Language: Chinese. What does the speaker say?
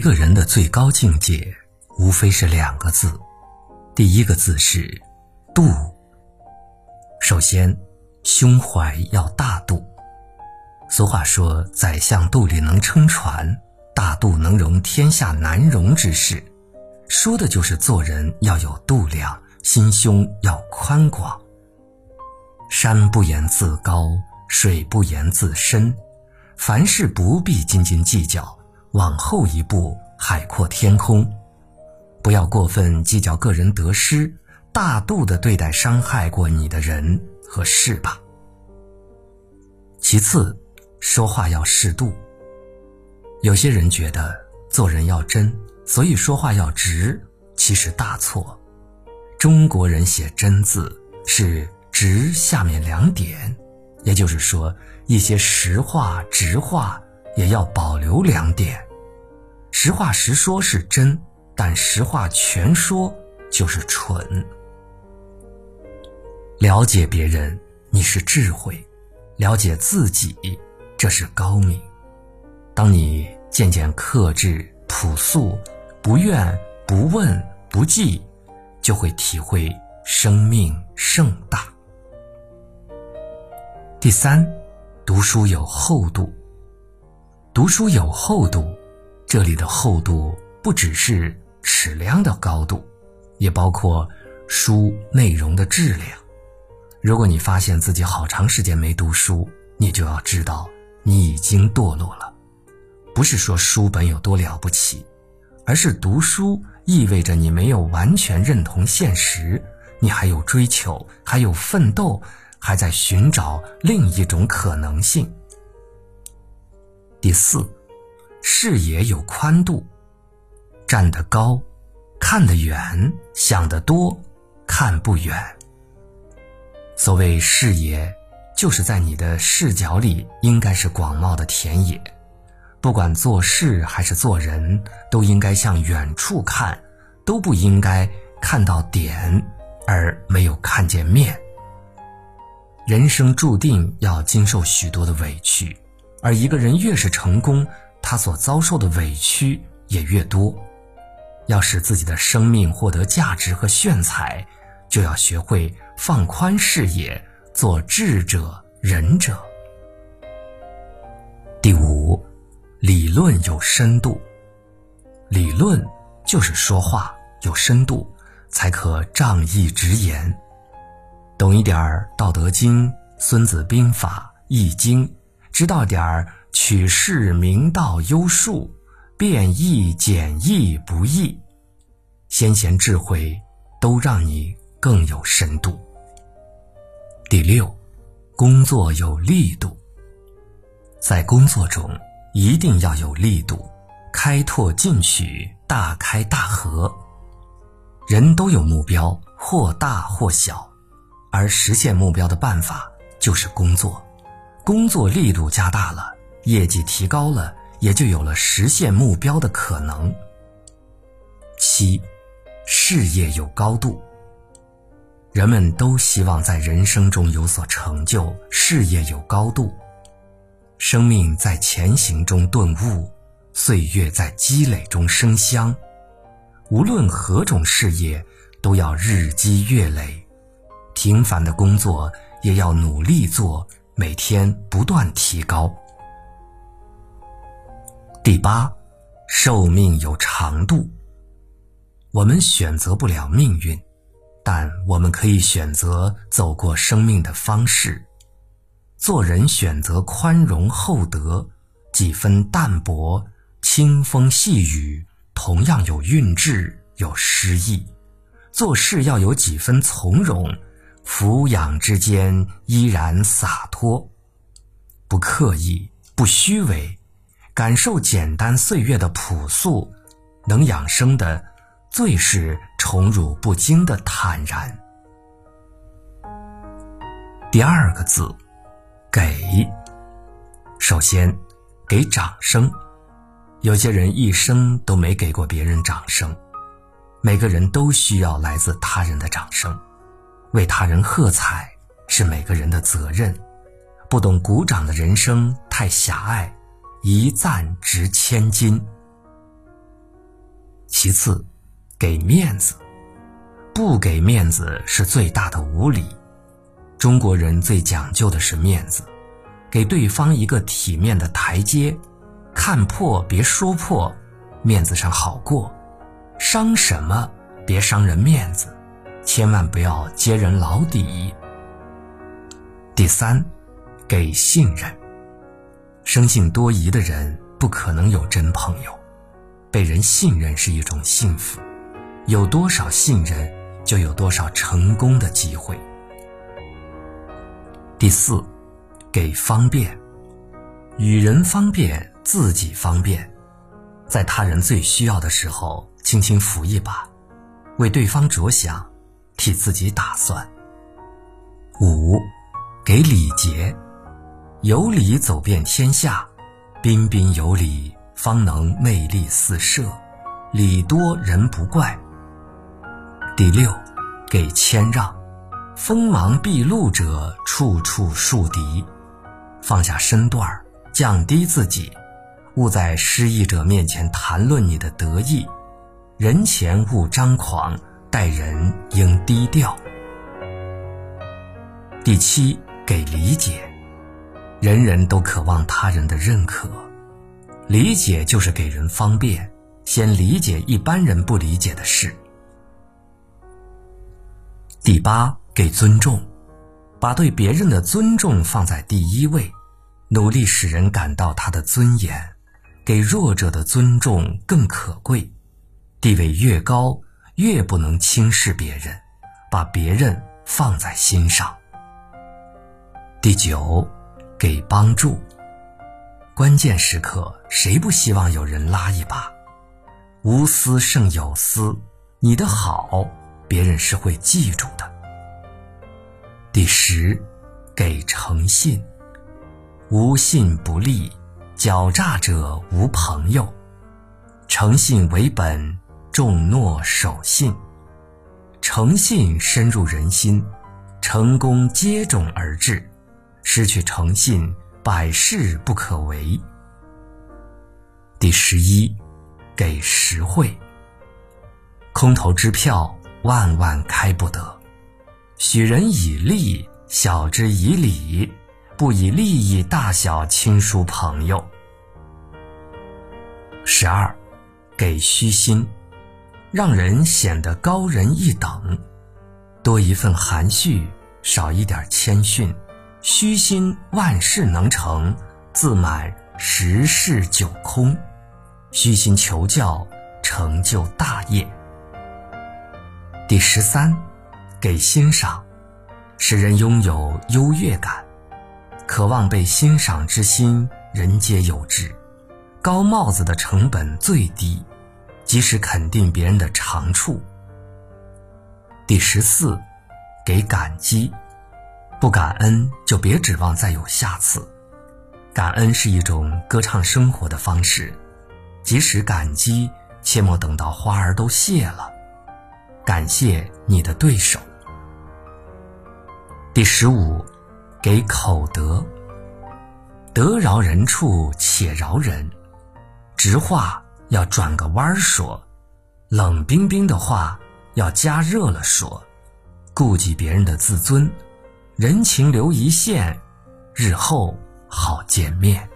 一个人的最高境界，无非是两个字，第一个字是“度”。首先，胸怀要大度。俗话说：“宰相肚里能撑船，大度能容天下难容之事。”说的就是做人要有度量，心胸要宽广。山不言自高，水不言自深，凡事不必斤斤计较。往后一步，海阔天空。不要过分计较个人得失，大度的对待伤害过你的人和事吧。其次，说话要适度。有些人觉得做人要真，所以说话要直，其实大错。中国人写“真”字是直下面两点，也就是说，一些实话、直话。也要保留两点：实话实说是真，但实话全说就是蠢。了解别人，你是智慧；了解自己，这是高明。当你渐渐克制、朴素，不怨、不问、不计，就会体会生命盛大。第三，读书有厚度。读书有厚度，这里的厚度不只是尺量的高度，也包括书内容的质量。如果你发现自己好长时间没读书，你就要知道你已经堕落了。不是说书本有多了不起，而是读书意味着你没有完全认同现实，你还有追求，还有奋斗，还在寻找另一种可能性。第四，视野有宽度，站得高，看得远，想得多，看不远。所谓视野，就是在你的视角里应该是广袤的田野，不管做事还是做人，都应该向远处看，都不应该看到点而没有看见面。人生注定要经受许多的委屈。而一个人越是成功，他所遭受的委屈也越多。要使自己的生命获得价值和炫彩，就要学会放宽视野，做智者仁者。第五，理论有深度。理论就是说话有深度，才可仗义直言。懂一点儿《道德经》《孙子兵法》《易经》。知道点儿取士明道优术，变易简易不易，先贤智慧都让你更有深度。第六，工作有力度，在工作中一定要有力度，开拓进取，大开大合。人都有目标，或大或小，而实现目标的办法就是工作。工作力度加大了，业绩提高了，也就有了实现目标的可能。七，事业有高度。人们都希望在人生中有所成就，事业有高度。生命在前行中顿悟，岁月在积累中生香。无论何种事业，都要日积月累，平凡的工作也要努力做。每天不断提高。第八，寿命有长度。我们选择不了命运，但我们可以选择走过生命的方式。做人选择宽容厚德，几分淡泊，清风细雨，同样有韵致，有诗意。做事要有几分从容。俯仰之间依然洒脱，不刻意，不虚伪，感受简单岁月的朴素，能养生的，最是宠辱不惊的坦然。第二个字，给。首先，给掌声。有些人一生都没给过别人掌声，每个人都需要来自他人的掌声。为他人喝彩是每个人的责任，不懂鼓掌的人生太狭隘，一赞值千金。其次，给面子。不给面子是最大的无礼。中国人最讲究的是面子，给对方一个体面的台阶，看破别说破，面子上好过。伤什么？别伤人面子，千万不要揭人老底。第三，给信任。生性多疑的人不可能有真朋友，被人信任是一种幸福。有多少信任？就有多少成功的机会。第四，给方便，与人方便，自己方便，在他人最需要的时候，轻轻扶一把，为对方着想，替自己打算。五，给礼节，有礼走遍天下，彬彬有礼，方能魅力四射，礼多人不怪。第六，给谦让，锋芒毕露者，处处树敌。放下身段儿，降低自己，勿在失意者面前谈论你的得意。人前勿张狂，待人应低调。第七，给理解，人人都渴望他人的认可，理解就是给人方便，先理解一般人不理解的事。第八，给尊重，把对别人的尊重放在第一位，努力使人感到他的尊严，给弱者的尊重更可贵。地位越高，越不能轻视别人，把别人放在心上。第九，给帮助，关键时刻谁不希望有人拉一把？无私胜有私，你的好。别人是会记住的。第十，给诚信，无信不立，狡诈者无朋友。诚信为本，重诺守信，诚信深入人心，成功接踵而至。失去诚信，百事不可为。第十一，给实惠，空头支票。万万开不得，许人以利，晓之以理，不以利益大小亲疏朋友。十二，给虚心，让人显得高人一等，多一份含蓄，少一点谦逊，虚心万事能成，自满十事九空，虚心求教，成就大业。第十三，给欣赏，使人拥有优越感，渴望被欣赏之心，人皆有之。高帽子的成本最低，即使肯定别人的长处。第十四，给感激，不感恩就别指望再有下次。感恩是一种歌唱生活的方式，即使感激，切莫等到花儿都谢了。感谢你的对手。第十五，给口德。得饶人处且饶人，直话要转个弯儿说，冷冰冰的话要加热了说，顾及别人的自尊，人情留一线，日后好见面。